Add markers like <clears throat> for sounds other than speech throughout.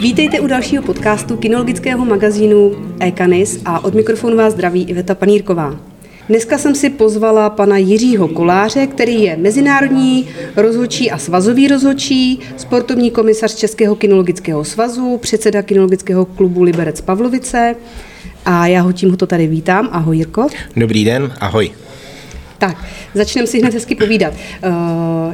Vítejte u dalšího podcastu kinologického magazínu Ekanis a od mikrofonu vás zdraví Iveta Panírková. Dneska jsem si pozvala pana Jiřího Koláře, který je mezinárodní rozhodčí a svazový rozhodčí, sportovní komisař Českého kinologického svazu, předseda kinologického klubu Liberec Pavlovice a já ho tímto tady vítám. Ahoj Jirko. Dobrý den, ahoj. Tak, začneme si hned hezky povídat. Uh,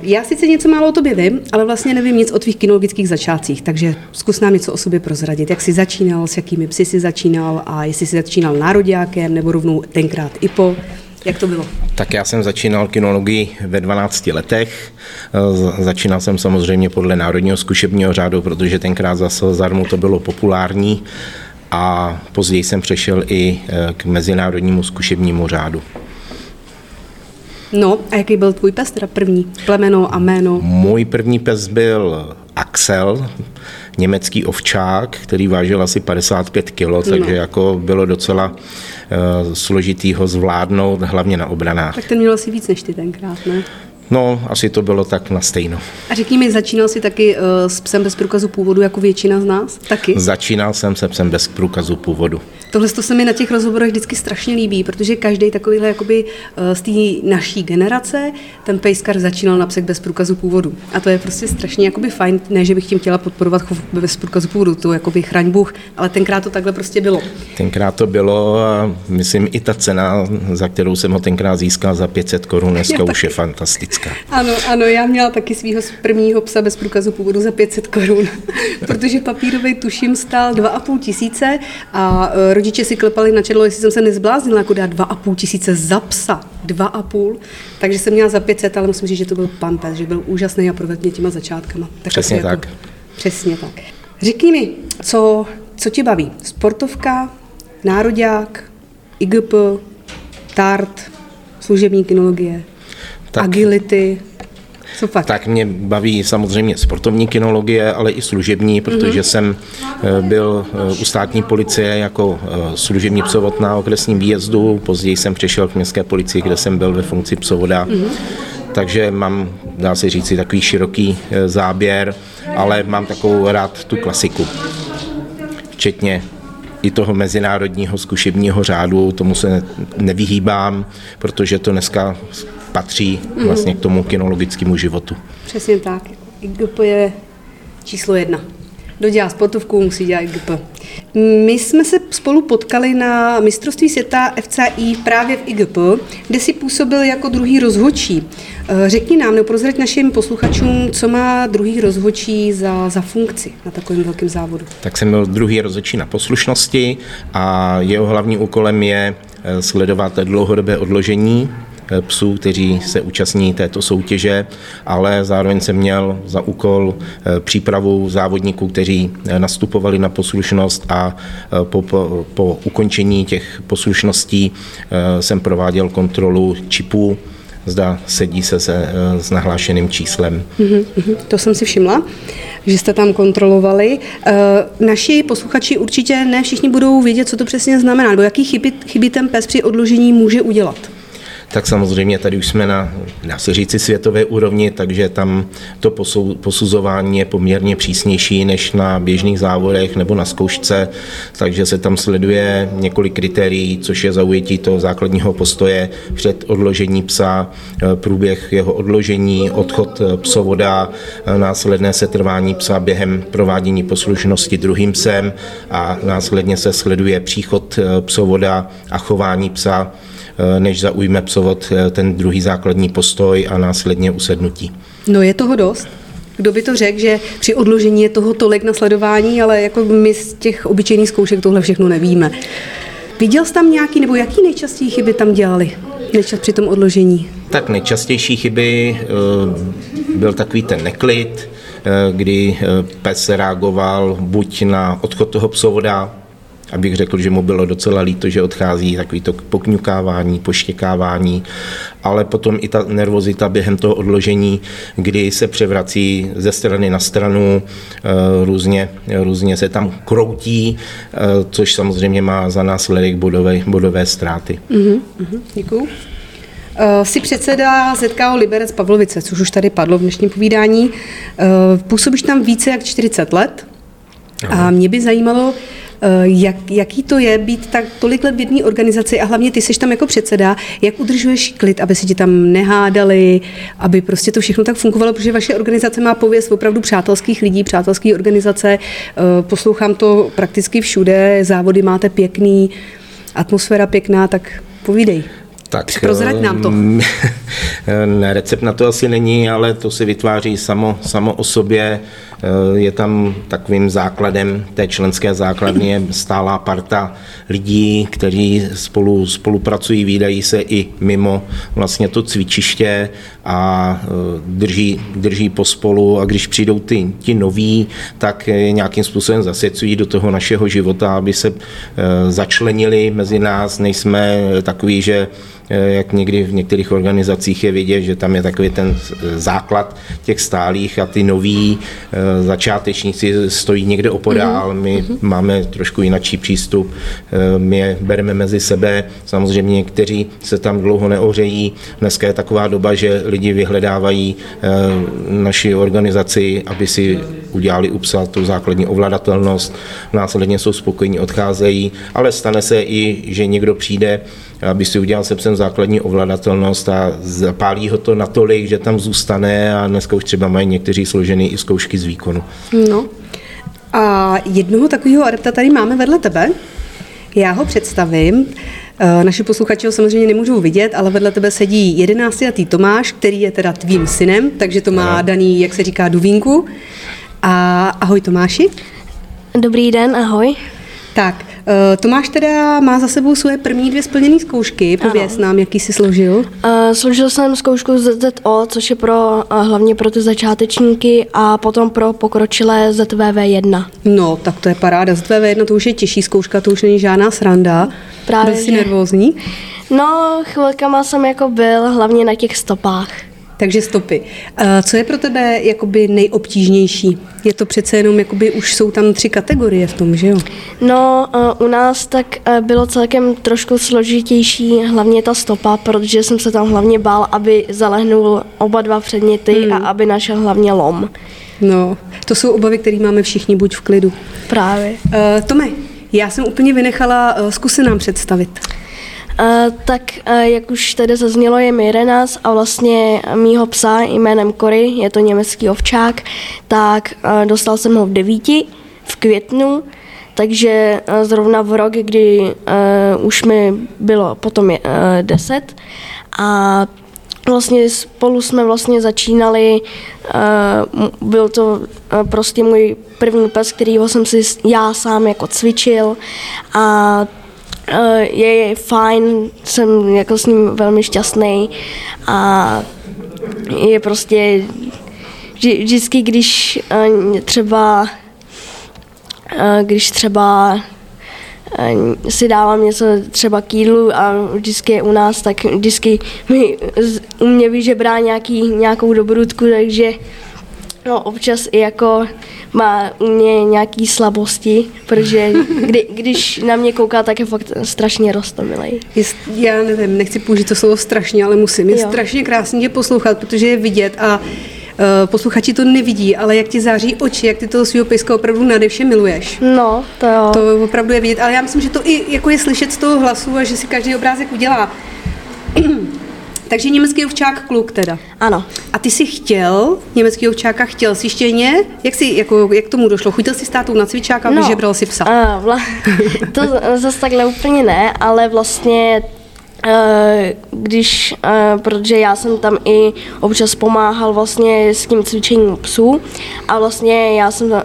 já sice něco málo o tobě vím, ale vlastně nevím nic o tvých kinologických začátcích, takže zkus nám něco o sobě prozradit. Jak jsi začínal, s jakými psy jsi začínal a jestli jsi začínal nároďákem nebo rovnou tenkrát IPO. Jak to bylo? Tak já jsem začínal kinologii ve 12 letech. Eh, začínal jsem samozřejmě podle Národního zkušebního řádu, protože tenkrát za Salzarmu to bylo populární a později jsem přešel i eh, k Mezinárodnímu zkušebnímu řádu. No, a jaký byl tvůj pes, teda první? Plemeno a jméno? Můj první pes byl Axel, německý ovčák, který vážil asi 55 kg, takže no. jako bylo docela uh, složitý ho zvládnout, hlavně na obranách. Tak ten měl asi víc než ty tenkrát, ne? No, asi to bylo tak na stejno. A řekni mi, začínal jsi taky uh, s psem bez průkazu původu jako většina z nás? Taky? Začínal jsem se psem bez průkazu původu. Tohle to se mi na těch rozhovorech vždycky strašně líbí, protože každý takovýhle jakoby uh, z té naší generace, ten pejskar začínal na psech bez průkazu původu. A to je prostě strašně jakoby fajn, ne, že bych tím chtěla podporovat chov bez průkazu původu, to jakoby chraň Bůh, ale tenkrát to takhle prostě bylo. Tenkrát to bylo a myslím i ta cena, za kterou jsem ho tenkrát získal za 500 korun, dneska už je fantastická fantastická. Ano, ano, já měla taky svého prvního psa bez průkazu původu za 500 korun, <laughs> protože papírový tuším stál 2,5 tisíce a e, rodiče si klepali na čedlo, jestli jsem se nezbláznila, jako dát 2,5 tisíce za psa. 2,5, takže jsem měla za 500, ale musím říct, že to byl pan pes, že byl úžasný a provedl mě těma začátkama. Tak Přesně jako, tak. Přesně tak. Řekni mi, co, co tě baví? Sportovka, nároďák, IGP, TART, služební kinologie? Tak, agility. Co pak? Tak mě baví samozřejmě sportovní kinologie, ale i služební, protože mm-hmm. jsem eh, byl eh, u státní policie jako eh, služební psovod na okresním výjezdu, později jsem přešel k městské policii, kde jsem byl ve funkci psovoda. Mm-hmm. Takže mám, dá se říci, takový široký záběr, ale mám takovou rád tu klasiku. Včetně i toho mezinárodního zkušebního řádu, tomu se nevyhýbám, protože to dneska patří mm. vlastně k tomu kinologickému životu. Přesně tak. IGP je číslo jedna. Kdo dělá sportovku, musí dělat IGP. My jsme se spolu potkali na mistrovství světa FCI právě v IGP, kde si působil jako druhý rozhodčí. Eh, řekni nám, nebo prozrať našim posluchačům, co má druhý rozhodčí za, za funkci na takovém velkém závodu. Tak jsem byl druhý rozhodčí na poslušnosti a jeho hlavním úkolem je eh, sledovat dlouhodobé odložení psů, kteří se účastní této soutěže, ale zároveň jsem měl za úkol eh, přípravu závodníků, kteří eh, nastupovali na poslušnost a po, po, po ukončení těch poslušností jsem prováděl kontrolu čipů, zda sedí se, se s nahlášeným číslem. Mm-hmm, to jsem si všimla, že jste tam kontrolovali. Naši posluchači určitě ne všichni budou vědět, co to přesně znamená, nebo jaký chyby, chyby ten pes při odložení může udělat tak samozřejmě tady už jsme na, dá se říci, světové úrovni, takže tam to posuzování je poměrně přísnější než na běžných závodech nebo na zkoušce, takže se tam sleduje několik kritérií, což je zaujetí toho základního postoje před odložení psa, eh, průběh jeho odložení, odchod eh, psovoda, eh, následné setrvání psa během provádění poslušnosti druhým psem a následně se sleduje příchod psovoda a chování psa než zaujme psovod eh, ten druhý základní postoj a následně usednutí. No je toho dost? Kdo by to řekl, že při odložení je toho tolik na sledování, ale jako my z těch obyčejných zkoušek tohle všechno nevíme. Viděl jsi tam nějaký, nebo jaký nejčastější chyby tam dělali nejčas při tom odložení? Tak nejčastější chyby eh, byl takový ten neklid, kdy pes reagoval buď na odchod toho psovoda, abych řekl, že mu bylo docela líto, že odchází takový to pokňukávání, poštěkávání, ale potom i ta nervozita během toho odložení, kdy se převrací ze strany na stranu, eh, různě, různě se tam kroutí, eh, což samozřejmě má za následek bodové, bodové ztráty. Mm-hmm, děkuju. Uh, jsi předseda ZKO Liberec Pavlovice, což už tady padlo v dnešním povídání. Působíš tam více jak 40 let. A mě by zajímalo, eh, jak, jaký to je být tak tolik let v jedné organizaci a hlavně ty jsi tam jako předseda, jak udržuješ klid, aby si ti tam nehádali, aby prostě to všechno tak fungovalo, protože vaše organizace má pověst opravdu přátelských lidí, přátelské organizace, eh, poslouchám to prakticky všude, závody máte pěkný, atmosféra pěkná, tak povídej. Tak, Prozrať nám to. <laughs> ne, recept na to asi není, ale to se vytváří samo, samo o sobě. Eh, je tam takovým základem té členské základny stálá parta lidí, kteří spolu spolupracují, výdají se i mimo vlastně to cvičiště a eh, drží, drží pospolu a když přijdou ty, ti noví, tak nějakým způsobem zasvěcují do toho našeho života, aby se eh, začlenili mezi nás. Nejsme takový, že jak někdy v některých organizacích je vidět, že tam je takový ten základ těch stálých a ty noví začátečníci stojí někde opodál, mhm. my mm-hmm. máme trošku jiný přístup, eh, my je bereme mezi sebe, samozřejmě někteří se tam dlouho neořejí, dneska je taková doba, že lidi vyhledávají eh, naši organizaci, aby si udělali upsat tu základní ovladatelnost, následně jsou spokojení, odcházejí, ale stane se i, že někdo přijde, aby si udělal sepsem základní ovladatelnost a zapálí ho to natolik, že tam zůstane a dneska už třeba mají někteří složený i zkoušky z výkonu. No a jednoho takového adepta tady máme vedle tebe. Já ho představím. Eh, naši posluchači ho samozřejmě nemůžou vidět, ale vedle tebe sedí jedenáctiletý Tomáš, který je teda tvým synem, takže to má daný, jak se říká, duvínku. A ahoj Tomáši. Dobrý den, ahoj. Tak, Tomáš teda má za sebou svoje první dvě splněné zkoušky. Pověz nám, jaký jsi složil. Uh, složil jsem zkoušku ZZO, což je pro uh, hlavně pro ty začátečníky a potom pro pokročilé ZVV1. No, tak to je paráda. ZVV1 to už je těžší zkouška, to už není žádná sranda. Právě. Byl jsi nervózní? No, chvilkama jsem jako byl, hlavně na těch stopách. Takže stopy. Co je pro tebe jakoby nejobtížnější? Je to přece jenom, jakoby už jsou tam tři kategorie v tom, že jo? No, u nás tak bylo celkem trošku složitější hlavně ta stopa, protože jsem se tam hlavně bál, aby zalehnul oba dva předměty hmm. a aby našel hlavně lom. No, to jsou obavy, které máme všichni, buď v klidu. Právě. Uh, Tome, já jsem úplně vynechala, uh, zkus nám představit. Uh, tak uh, jak už tady zaznělo, je mi 11 a vlastně mýho psa jménem Kory, je to německý ovčák, tak uh, dostal jsem ho v devíti v květnu, takže zrovna v rok, kdy už mi bylo potom je, uh, 10 a vlastně spolu jsme vlastně začínali, byl to prostě můj první pes, kterýho jsem si já sám jako cvičil. A je, je fajn, jsem jako s ním velmi šťastný a je prostě vždycky, když uh, třeba uh, když třeba si dávám něco třeba k jídlu a vždycky je u nás, tak vždycky mi u mě vyžebrá nějaký, nějakou dobrutku, takže no, občas i jako má u mě nějaký slabosti, protože <laughs> kdy, když na mě kouká, tak je fakt strašně rostomilej. Já nevím, nechci použít to slovo strašně, ale musím. Je jo. strašně krásně tě poslouchat, protože je vidět a Uh, posluchači to nevidí, ale jak ti září oči, jak ty toho svého pejska opravdu nadevše miluješ. No, to jo. To opravdu je vidět, ale já myslím, že to i jako je slyšet z toho hlasu a že si každý obrázek udělá. <clears throat> Takže německý ovčák kluk teda. Ano. A ty jsi chtěl německý ovčáka, chtěl jsi štěně? Jak, jsi, jako, jak tomu došlo? Chutil jsi státu na cvičáka a no, vyžebral si psa? A, vla, <laughs> to zase takhle úplně ne, ale vlastně když, eh, protože já jsem tam i občas pomáhal vlastně s tím cvičením psů a vlastně já jsem eh,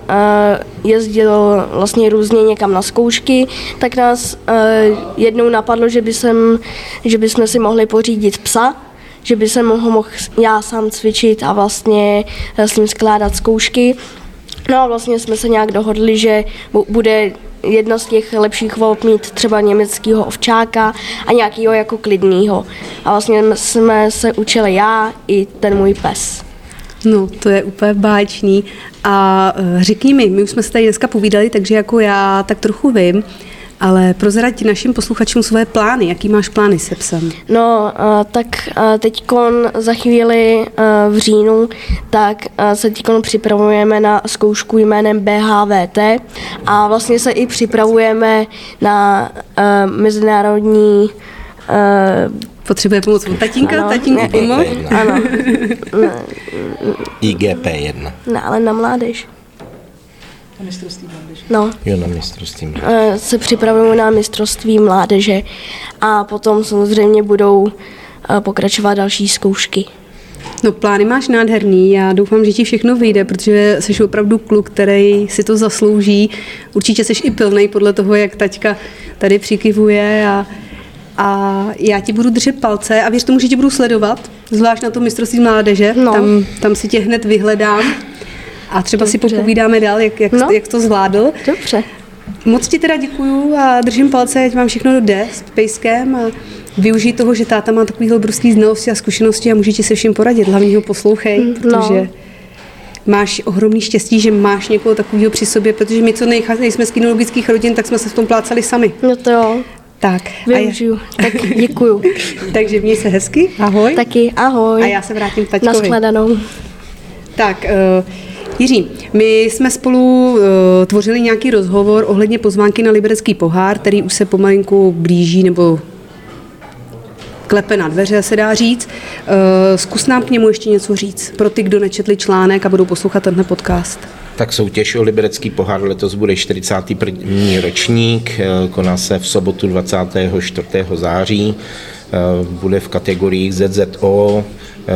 jezdil vlastně různě někam na zkoušky, tak nás jednou napadlo, že by, jsem, že by jsme si mohli pořídit psa, že by jsem ho mohl já sám cvičit a vlastně s ním skládat zkoušky. No a vlastně jsme se nějak dohodli, že bude jedna z těch lepších volb mít třeba německého ovčáka a nějakého jako klidného. A vlastně jsme se učili já i ten můj pes. No, to je úplně báječný. A e, řekni mi, my už jsme se tady dneska povídali, takže jako já tak trochu vím, ale prozrať našim posluchačům své plány. Jaký máš plány se psem? No, tak teď za chvíli v říjnu, tak se teď připravujeme na zkoušku jménem BHVT a vlastně se i připravujeme na mezinárodní Potřebuje pomoc od tatínka, ano, tatínku pomoc. Ano. IGP1. <laughs> Ne, ale na mládež. Na mistrovství mládeže. No. Jo, na mistrovství mládeže. Se připravuju na mistrovství mládeže a potom samozřejmě budou pokračovat další zkoušky. No plány máš nádherný, já doufám, že ti všechno vyjde, protože jsi opravdu kluk, který si to zaslouží. Určitě jsi i pilnej podle toho, jak taťka tady přikivuje a a já ti budu držet palce a věř tomu, že tě budu sledovat, zvlášť na to mistrovství mládeže. No. Tam, tam si tě hned vyhledám a třeba Dobře. si popovídáme dál, jak, jak, no. jak to zvládl. Dobře. Moc ti teda děkuju a držím palce, ať vám všechno jde s pejskem a využij toho, že táta má takový obrovský znalosti a zkušenosti a může ti se všem poradit. Hlavně ho poslouchej, mm, no. protože máš ohromný štěstí, že máš někoho takového při sobě, protože my, co nejsme z kinologických rodin, tak jsme se v tom plácali sami. No to jo. Tak. Využiju. A já... Tak děkuju. <laughs> Takže měj se hezky. Ahoj. Taky ahoj. A já se vrátím k taťkovi. Naschledanou. Tak, uh, Jiří, my jsme spolu uh, tvořili nějaký rozhovor ohledně pozvánky na Liberecký pohár, který už se pomalinku blíží nebo klepe na dveře, se dá říct. Uh, zkus nám k němu ještě něco říct, pro ty, kdo nečetli článek a budou poslouchat tenhle podcast tak soutěž o Liberecký pohár letos bude 41. ročník, eh, koná se v sobotu 24. září, bude v kategorii ZZO,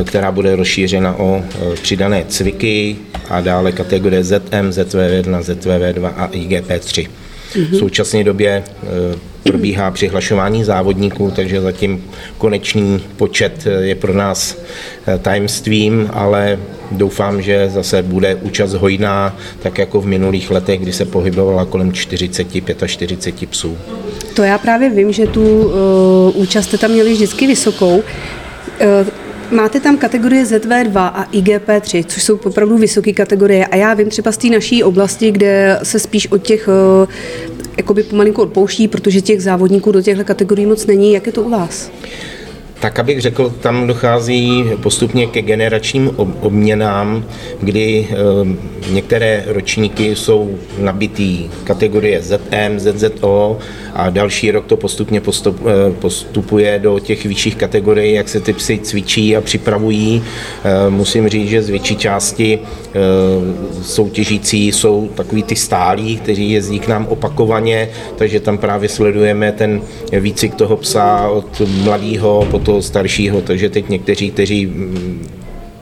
která bude rozšířena o přidané cviky a dále kategorie ZM, ZV1, ZVV2 a IGP3. Mm-hmm. V současné době probíhá přihlašování závodníků, takže zatím konečný počet je pro nás tajemstvím, ale doufám, že zase bude účast hojná, tak jako v minulých letech, kdy se pohybovala kolem 40, 45 psů. To já právě vím, že tu uh, účast jste tam měli vždycky vysokou. Uh, Máte tam kategorie ZV2 a IGP3, což jsou opravdu vysoké kategorie. A já vím třeba z té naší oblasti, kde se spíš od těch uh, jakoby pomalinku odpouští, protože těch závodníků do těchto kategorií moc není. Jak je to u vás? Tak abych řekl, tam dochází postupně ke generačním obměnám, kdy eh, některé ročníky jsou nabitý kategorie ZM, ZZO a další rok to postupně postup, eh, postupuje do těch vyšších kategorií, jak se ty psy cvičí a připravují. Eh, musím říct, že z větší části soutěžící jsou takový ty stálí, kteří jezdí k nám opakovaně, takže tam právě sledujeme ten výcvik toho psa od mladého po toho staršího, takže teď někteří, kteří mm,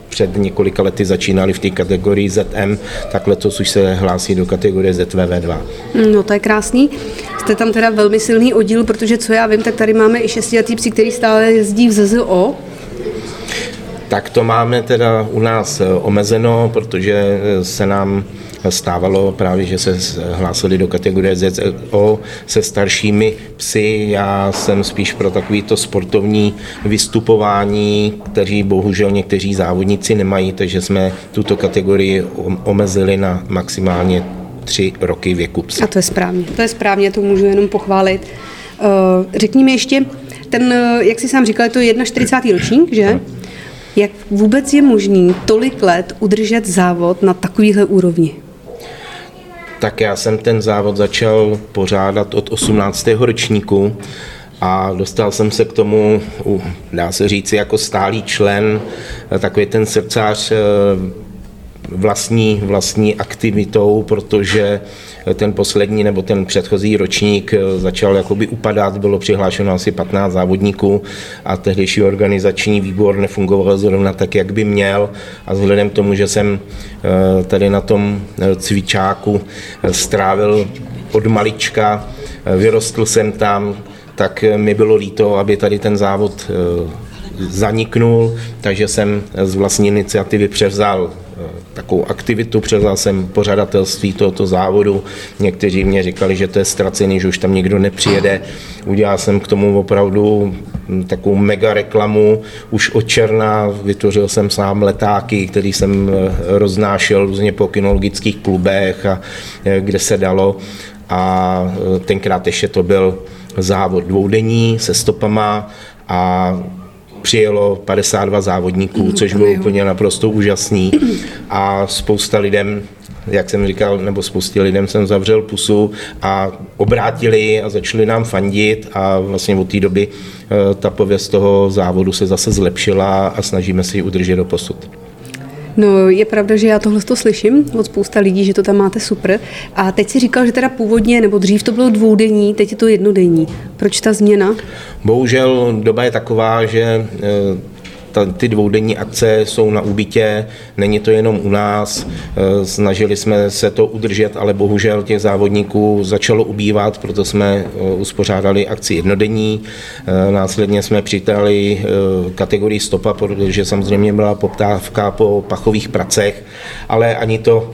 před několika lety začínali v té kategorii ZM, tak letos už se hlásí do kategorie ZVV2. No to je krásný. Jste tam teda velmi silný oddíl, protože co já vím, tak tady máme i šestiletý psi, který stále jezdí v ZZO. Tak to máme teda u nás omezeno, protože se nám stávalo právě, že se hlásili do kategorie ZO se staršími psy. Já jsem spíš pro takovýto sportovní vystupování, kteří bohužel někteří závodníci nemají, takže jsme tuto kategorii omezili na maximálně tři roky věku psa. A to je správně, to je správně, to můžu jenom pochválit. Eh, řekni mi ještě, ten, eh, jak jsi sám říkal, je to 41. ročník, že? Jak vůbec je možný tolik let udržet závod na takovýhle úrovni? Tak já jsem ten závod začal pořádat od 18. ročníku a dostal jsem se k tomu, dá se říci, jako stálý člen, takový ten srdcář vlastní, vlastní aktivitou, protože ten poslední nebo ten předchozí ročník začal jakoby upadat, bylo přihlášeno asi 15 závodníků a tehdejší organizační výbor nefungoval zrovna tak, jak by měl. A vzhledem k tomu, že jsem eh, tady na tom cvičáku strávil od malička, vyrostl jsem tam, tak mi bylo líto, aby tady ten závod eh, zaniknul, takže jsem z vlastní iniciativy převzal takovou aktivitu, převzal jsem pořadatelství tohoto závodu. Někteří mě říkali, že to je ztracený, že už tam nikdo nepřijede. Udělal jsem k tomu opravdu takovou mega reklamu, už od černa vytvořil jsem sám letáky, který jsem roznášel různě po kinologických klubech a kde se dalo a eh, tenkrát ještě to byl závod dvoudenní se stopama a přijelo 52 závodníků, což bylo úplně naprosto úžasný a spousta lidem jak jsem říkal, nebo spoustě lidem jsem zavřel pusu a obrátili a začali nám fandit a vlastně od té doby eh, ta pověst toho závodu se zase zlepšila a snažíme se ji udržet do posud. No, je pravda, že já tohle to slyším od spousta lidí, že to tam máte super. A teď si říkal, že teda původně, nebo dřív to bylo dvoudenní, teď je to jednodenní. Proč ta změna? Bohužel doba je taková, že eh, ta, ty dvoudenní akce jsou na úbytě, není to jenom u nás, eh, snažili jsme se to udržet, ale bohužel těch závodníků začalo ubývat, proto jsme eh, uspořádali akci jednodenní, eh, následně jsme přitali kategorii stopa, protože samozřejmě byla poptávka po pachových pracech, ale ani to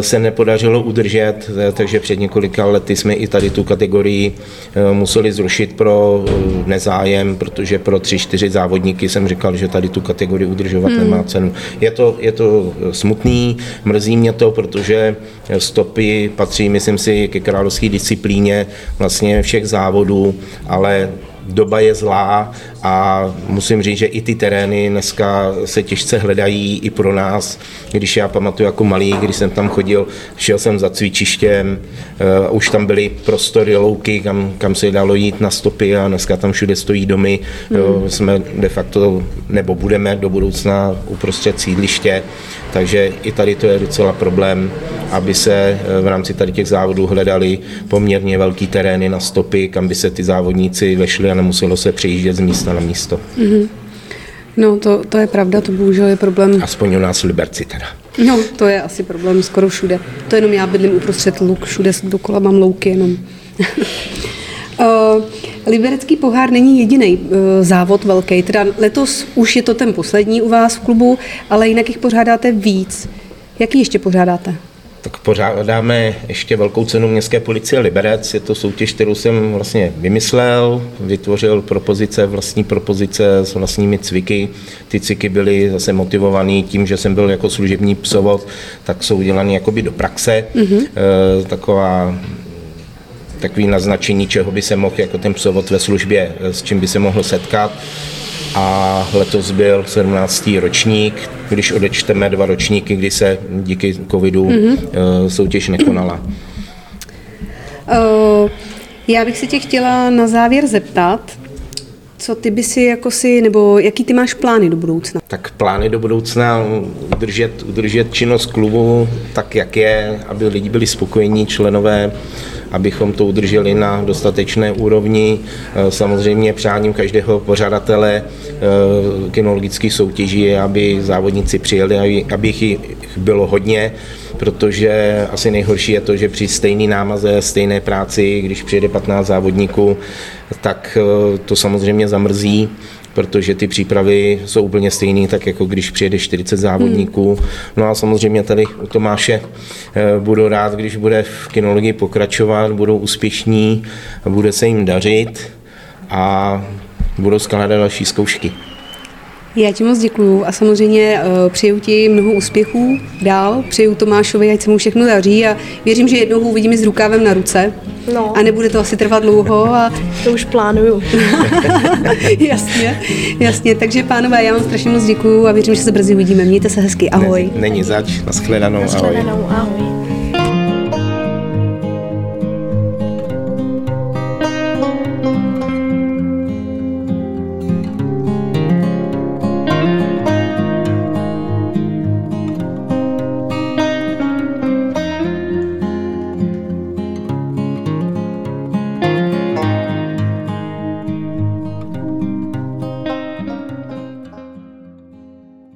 se nepodařilo udržet, eh, takže před několika lety jsme i tady tu kategorii eh, museli zrušit pro nezájem, protože pro tři, čtyři závodníky jsem říkal, že tady tu kategorii udržovat hmm. nemá cenu. Je to, je to smutný, mrzí mě to, protože stopy patří, myslím si, ke královské disciplíně vlastně všech závodů, ale doba je zlá a musím říct, že i ty terény dneska se těžce hledají i pro nás. Když já pamatuju jako malý, když jsem tam chodil, šel jsem za cvičištěm, uh, už tam byly prostory, louky, kam, kam se dalo jít na stopy a dneska tam všude stojí domy. Mm. Uh, jsme de facto, nebo budeme do budoucna uprostřed sídliště, takže i tady to je docela problém, aby se eh, v rámci tady těch závodů hledali poměrně velký terény na stopy, kam by se ty závodníci vešli a nemuselo se přejíždět z místa na místo. Mm-hmm. No, to, to je pravda, to bohužel je problém. Aspoň u nás v Liberci teda. No, to je asi problém skoro všude. To jenom já bydlím uprostřed luk, všude dokola mám louky jenom. uh, <laughs> Liberecký pohár není jediný uh, závod velký, teda letos už je to ten poslední u vás v klubu, ale jinak jich pořádáte víc. Jaký ještě pořádáte? Tak pořádáme ještě velkou cenu městské policie Liberec. Je to soutěž, kterou jsem vlastně vymyslel, vytvořil propozice, vlastní propozice s vlastními cviky. Ty cviky byly zase motivované tím, že jsem byl jako služební psovod, tak jsou udělané jakoby do praxe. Mm-hmm. E, taková takový naznačení, čeho by se mohl jako ten psovod ve službě, s čím by se mohl setkat a letos byl 17. ročník, když odečteme dva ročníky, kdy se díky covidu mm-hmm. soutěž nekonala. Uh, já bych se tě chtěla na závěr zeptat, co ty by si jako si, nebo jaký ty máš plány do budoucna? Tak plány do budoucna udržet, udržet činnost klubu tak, jak je, aby lidi byli spokojení, členové, abychom to udrželi na dostatečné úrovni. Eh, samozřejmě přáním každého pořadatele eh, kinologických soutěží je, aby závodníci přijeli, aby jich bylo hodně, protože asi nejhorší je to, že při stejné námaze, stejné práci, když přijede 15 závodníků, tak eh, to samozřejmě zamrzí protože ty přípravy jsou úplně stejné, tak jako když přijede 40 závodníků. Hmm. No a samozřejmě tady u Tomáše eh, budu rád, když bude v kinologii pokračovat, budou úspěšní, bude se jim dařit a budou skládat další zkoušky. Já ti moc děkuju a samozřejmě uh, přeju ti mnoho úspěchů dál, přeju Tomášovi, ať se mu všechno daří a věřím, že jednou ho uvidíme s rukávem na ruce no. a nebude to asi trvat dlouho. A... To už plánuju. <laughs> jasně, jasně, takže pánové, já vám strašně moc děkuju a věřím, že se brzy uvidíme. Mějte se hezky, ahoj. Není, není zač, nashledanou, ahoj. ahoj.